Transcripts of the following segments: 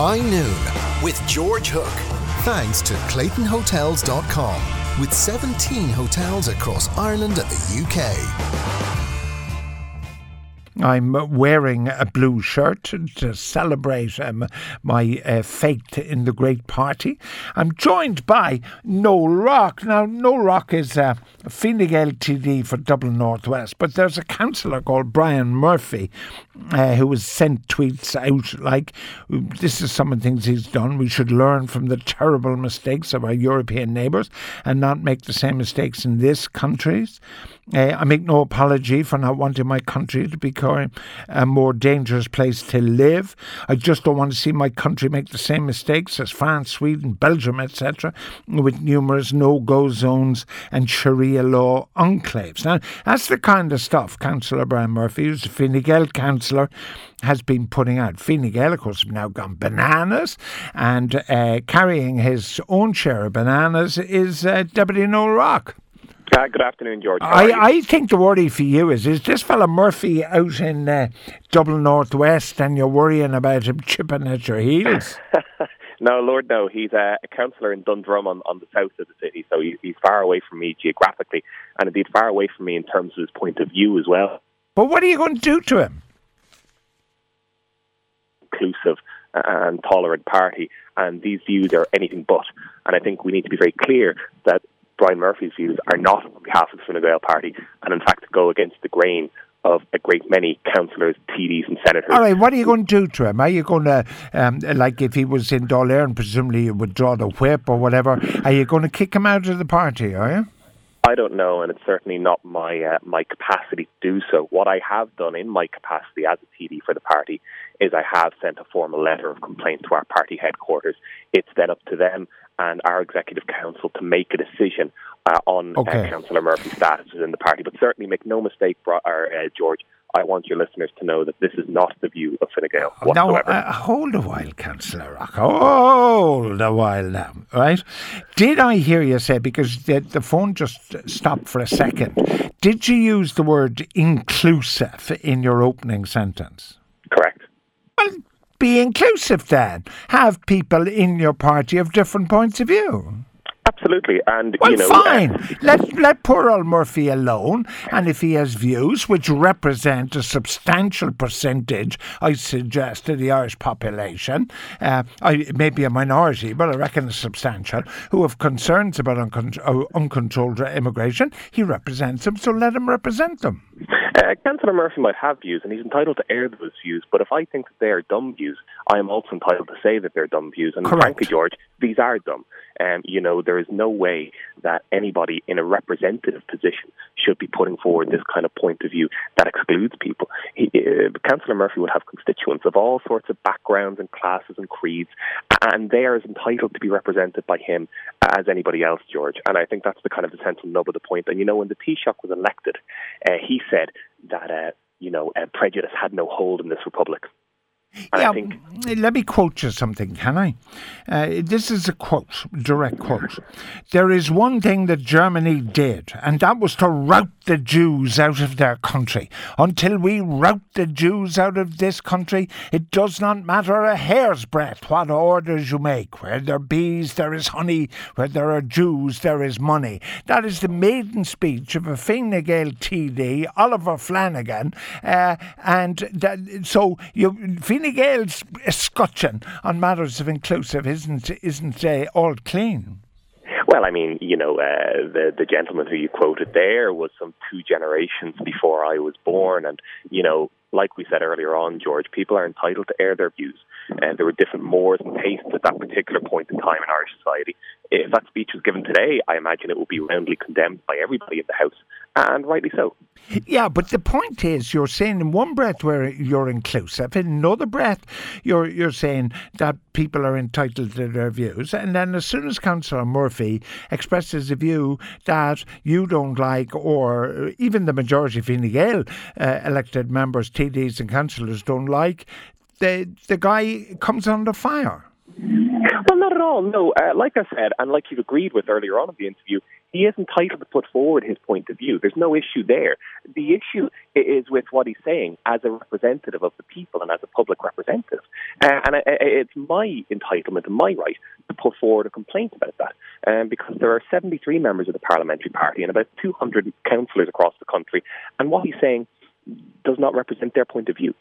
High Noon with George Hook. Thanks to ClaytonHotels.com with 17 hotels across Ireland and the UK. I'm wearing a blue shirt to celebrate um, my uh, in the great party. I'm joined by Noel Rock. Now, Noel Rock is a Fine Gael TD for Dublin Northwest, but there's a councillor called Brian Murphy uh, who has sent tweets out like, this is some of the things he's done. We should learn from the terrible mistakes of our European neighbours and not make the same mistakes in this countries. Uh, I make no apology for not wanting my country to become a more dangerous place to live. I just don't want to see my country make the same mistakes as France, Sweden, Belgium, etc., with numerous no go zones and Sharia law enclaves. Now, that's the kind of stuff Councillor Brian Murphy, who's a Fine Gael councillor, has been putting out. Fine Gael, of course, has now gone bananas, and uh, carrying his own share of bananas is uh, Deputy Noel Rock. Uh, good afternoon, George. I, I think the worry for you is is this fella Murphy out in uh, Dublin Northwest and you're worrying about him chipping at your heels? no, Lord, no. He's a, a councillor in Dundrum on, on the south of the city, so he, he's far away from me geographically and indeed far away from me in terms of his point of view as well. But what are you going to do to him? Inclusive and tolerant party, and these views are anything but. And I think we need to be very clear that Brian Murphy's views are not on behalf of the Fine Gael party, and in fact go against the grain of a great many councillors, TDs, and senators. All right, what are you going to do to him? Are you going to, um, like, if he was in Dáil Éireann, presumably you would draw the whip or whatever? Are you going to kick him out of the party? Are you? I don't know, and it's certainly not my uh, my capacity to do so. What I have done in my capacity as a TD for the party is I have sent a formal letter of complaint to our party headquarters. It's then up to them and our executive council to make a decision uh, on uh, okay. uh, Councillor Murphy's status within the party. But certainly, make no mistake, or, uh, George. I want your listeners to know that this is not the view of Fine Gael whatsoever. Now, uh, hold a while, Councillor Rock. Hold a while now, right? Did I hear you say, because the, the phone just stopped for a second, did you use the word inclusive in your opening sentence? Be inclusive then. Have people in your party of different points of view. Absolutely, and well, you know, fine. Uh, let let poor old Murphy alone, and if he has views which represent a substantial percentage, I suggest to the Irish population, uh, I, maybe a minority, but I reckon a substantial, who have concerns about uncon- uh, uncontrolled immigration, he represents them. So let him represent them. Uh, Councillor Murphy might have views, and he's entitled to air those views. But if I think that they are dumb views, I am also entitled to say that they're dumb views. And Correct. frankly, George, these are dumb. Um, you know, there is no way that anybody in a representative position should be putting forward this kind of point of view that excludes people. He, uh, Councillor Murphy would have constituents of all sorts of backgrounds and classes and creeds, and they are as entitled to be represented by him as anybody else, George. And I think that's the kind of the central nub of the point. And you know, when the Taoiseach was elected, uh, he said that uh, you know uh, prejudice had no hold in this republic. And yeah, think, let me quote you something, can I? Uh, this is a quote, direct quote. There is one thing that Germany did, and that was to rout the Jews out of their country. Until we rout the Jews out of this country, it does not matter a hair's breadth what orders you make. Where there are bees, there is honey. Where there are Jews, there is money. That is the maiden speech of a Fine Gael TD, Oliver Flanagan. Uh, and that, so you, Fine Gael's scutcheon on matters of inclusive isn't, isn't uh, all clean. Well, I mean, you know, uh, the the gentleman who you quoted there was some two generations before I was born, and you know, like we said earlier on, George, people are entitled to air their views, and there were different mores and tastes at that particular point in time in Irish society. If that speech was given today, I imagine it would be roundly condemned by everybody in the House, and rightly so. Yeah, but the point is, you're saying in one breath where you're inclusive, in another breath you're you're saying that people are entitled to their views, and then as soon as Councillor Murphy expresses a view that you don't like, or even the majority of Fine Gael uh, elected members, TDs and councillors don't like, the the guy comes under fire. Well, not at all. No, uh, like I said, and like you've agreed with earlier on in the interview, he is entitled to put forward his point of view. There's no issue there. The issue is with what he's saying as a representative of the people and as a public representative. Uh, and it's my entitlement and my right to put forward a complaint about that um, because there are 73 members of the parliamentary party and about 200 councillors across the country. And what he's saying does not represent their point of view.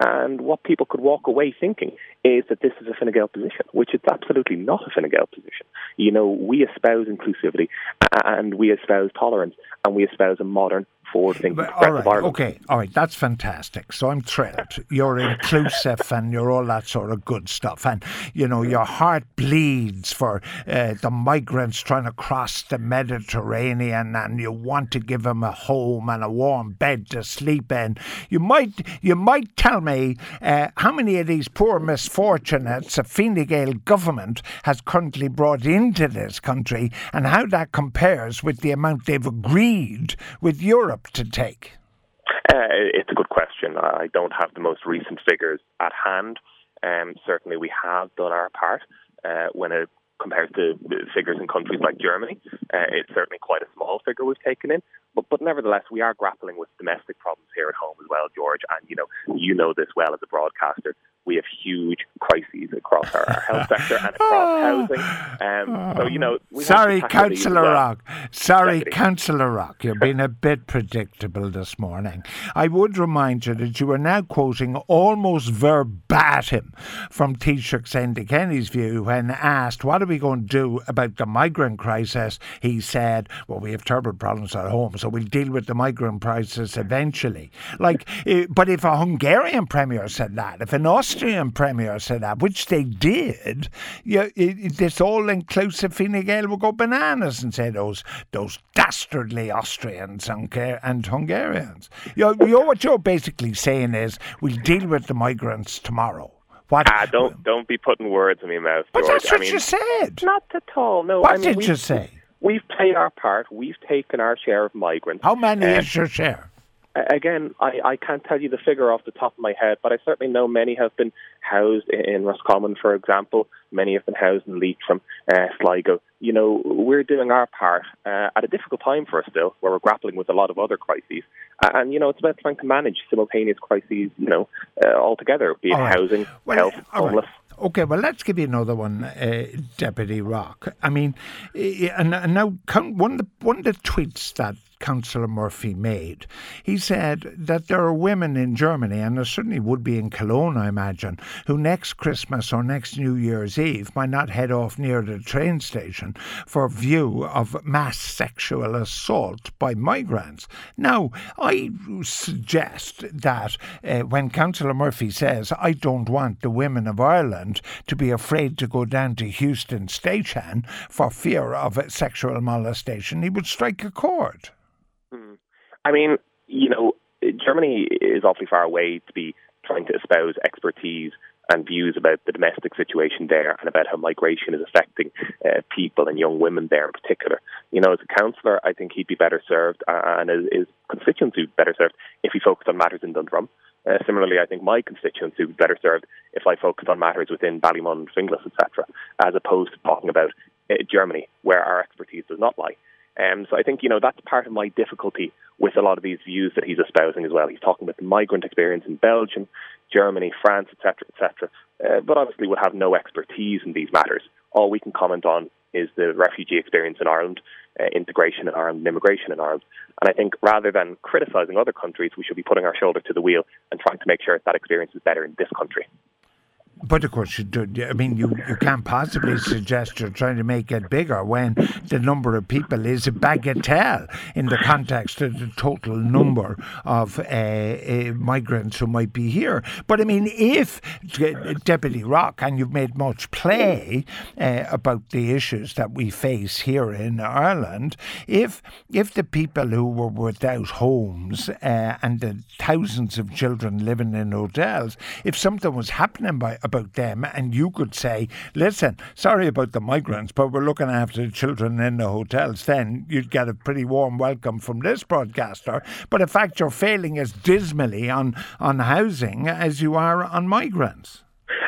And what people could walk away thinking is that this is a Fine Gael position, which it's absolutely not a Fine Gael position. You know, we espouse inclusivity uh, and we espouse tolerance and we espouse a modern, forward thinking all right, Okay, all right, that's fantastic. So I'm thrilled. You're inclusive and you're all that sort of good stuff. And, you know, your heart bleeds for uh, the migrants trying to cross the Mediterranean and you want to give them a home and a warm bed to sleep in. You might, you might tell me uh, how many of these poor misfortunates a Fine Gael government has currently brought into this country and how that compares with the amount they've agreed with Europe to take? Uh, it's a good question. I don't have the most recent figures at hand. Um, certainly, we have done our part uh, when it compared to figures in countries like Germany. Uh, it's certainly quite a small figure we've taken in, but, but nevertheless, we are grappling with domestic problems here at home as well, George. And you know, you know this well as a broadcaster we have huge crises across our, our health sector and across housing. Um, so, you know, sorry, Councillor well. Rock. Sorry, Councillor Rock. You've been a bit predictable this morning. I would remind you that you are now quoting almost verbatim from Taoiseach Enda Kenny's view when asked, What are we going to do about the migrant crisis? He said, Well, we have terrible problems at home, so we'll deal with the migrant crisis eventually. Like, eh, but if a Hungarian premier said that, if an Austrian Austrian Premier said that, which they did, you, it, this all inclusive Fine Gael will go bananas and say those those dastardly Austrians and, and Hungarians. You know, you know, what you're basically saying is we'll deal with the migrants tomorrow. What? Ah, don't don't be putting words in my mouth. But George. that's what I mean, you said. Not at all. No. What I mean, did you say? We've played our part. We've taken our share of migrants. How many is your share? again, I, I can't tell you the figure off the top of my head, but I certainly know many have been housed in Roscommon, for example. Many have been housed in Leitrim, uh, Sligo. You know, we're doing our part uh, at a difficult time for us still, where we're grappling with a lot of other crises. And, you know, it's about trying to manage simultaneous crises, you know, uh, altogether, be it right. housing, well, health, homeless. Right. Okay, well, let's give you another one, uh, Deputy Rock. I mean, and, and now one of the one of the tweets that Councillor Murphy made. He said that there are women in Germany, and there certainly would be in Cologne, I imagine, who next Christmas or next New Year's Eve might not head off near the train station for view of mass sexual assault by migrants. Now, I suggest that uh, when Councillor Murphy says, I don't want the women of Ireland to be afraid to go down to Heuston Station for fear of sexual molestation, he would strike a chord. I mean, you know, Germany is awfully far away to be trying to espouse expertise and views about the domestic situation there and about how migration is affecting uh, people and young women there in particular. You know, as a councillor, I think he'd be better served uh, and his, constituency would be better served if he focused on matters in Dundrum. Uh, similarly, I think my constituency would be better served if I focused on matters within Ballymun, Finglas, etc., as opposed to talking about uh, Germany, where our expertise does not lie. Um, so I think you know that's part of my difficulty with a lot of these views that he's espousing as well. He's talking about the migrant experience in Belgium, Germany, France, etc., etc. Uh, but obviously would have no expertise in these matters. All we can comment on is the refugee experience in Ireland, uh, integration in Ireland, immigration in Ireland. And I think rather than criticising other countries, we should be putting our shoulder to the wheel and trying to make sure that experience is better in this country. But of course, you do. I mean, you, you can't possibly suggest you're trying to make it bigger when the number of people is a bagatelle in the context of the total number of uh, uh, migrants who might be here. But I mean, if Deputy Rock, and you've made much play uh, about the issues that we face here in Ireland, if if the people who were without homes uh, and the thousands of children living in hotels, if something was happening by about them, and you could say, listen, sorry about the migrants, but we're looking after the children in the hotels, then you'd get a pretty warm welcome from this broadcaster. But in fact, you're failing as dismally on, on housing as you are on migrants.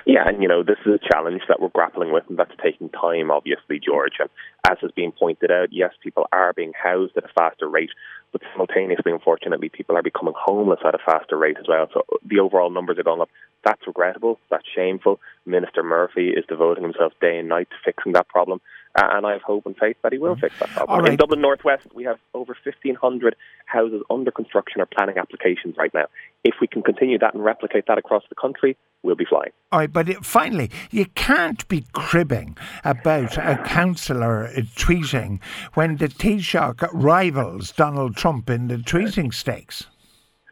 Yeah, and you know, this is a challenge that we're grappling with, and that's taking time, obviously, George. And as has been pointed out, yes, people are being housed at a faster rate, but simultaneously, unfortunately, people are becoming homeless at a faster rate as well. So the overall numbers are going up. That's regrettable. That's shameful. Minister Murphy is devoting himself day and night to fixing that problem. Uh, and I have hope and faith that he will mm. fix that problem. In Dublin Northwest, we have over 1,500 houses under construction or planning applications right now. If we can continue that and replicate that across the country, we'll be flying. All right, but it, finally, you can't be cribbing about a councillor tweeting when the Taoiseach rivals Donald Trump in the tweeting stakes.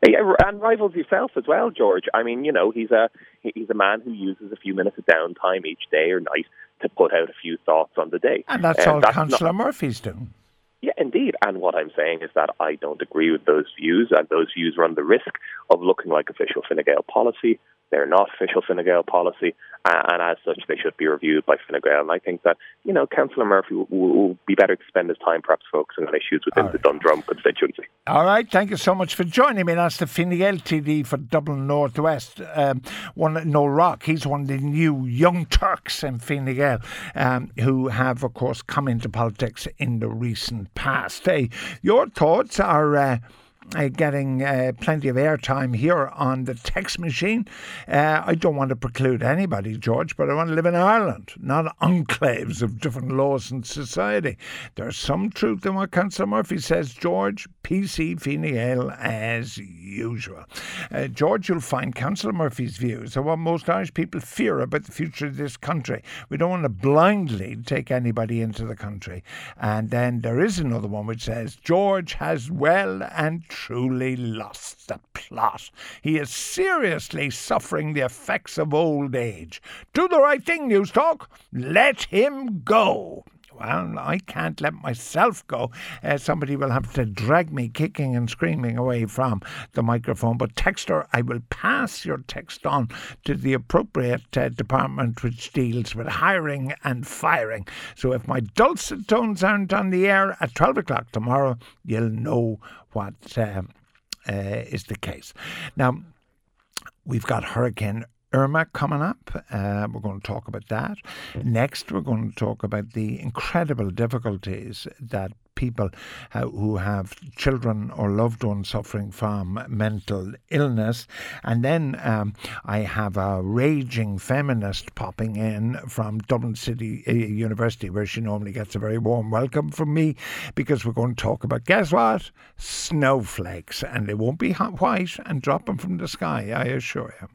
And rivals yourself as well, George. I mean, you know, he's a he's a man who uses a few minutes of downtime each day or night to put out a few thoughts on the day. And that's all Councillor Murphy's doing. Yeah, indeed. And what I'm saying is that I don't agree with those views, and those views run the risk of looking like official Fine Gael policy, they're not official Fine Gael policy, uh, and as such, they should be reviewed by Fine Gael. And I think that, you know, Councillor Murphy will, will, be better to spend his time perhaps focusing on issues within right. the Dundrum constituency. All right, thank you so much for joining me. That's the Fine Gael TD for Dublin Northwest. Um, one Noel Rock, he's one of the new young Turks in Fine Gael um, who have, of course, come into politics in the recent past. Hey, your thoughts are. Uh, uh, getting uh, plenty of airtime here on the text machine. Uh, I don't want to preclude anybody, George, but I want to live in Ireland, not enclaves of different laws and society. There's some truth in what Councillor Murphy says, George. PC Fine as usual. Uh, George, you'll find Councillor Murphy's views are what most Irish people fear about the future of this country. We don't want to blindly take anybody into the country. And then there is another one which says George has well and truly lost the plot. He is seriously suffering the effects of old age. Do the right thing, Newstalk. Let him go. Well, I can't let myself go. Uh, somebody will have to drag me kicking and screaming away from the microphone. But, Texter, I will pass your text on to the appropriate uh, department which deals with hiring and firing. So, if my dulcet tones aren't on the air at 12 o'clock tomorrow, you'll know what uh, uh is the case. Now, we've got Hurricane Irma coming up. Uh, we're going to talk about that. Next, we're going to talk about the incredible difficulties that people who have children or loved ones suffering from mental illness. And then um, I have a raging feminist popping in from Dublin City uh, University, where she normally gets a very warm welcome from me, because we're going to talk about, guess what? Snowflakes. And they won't be white and dropping from the sky, I assure you.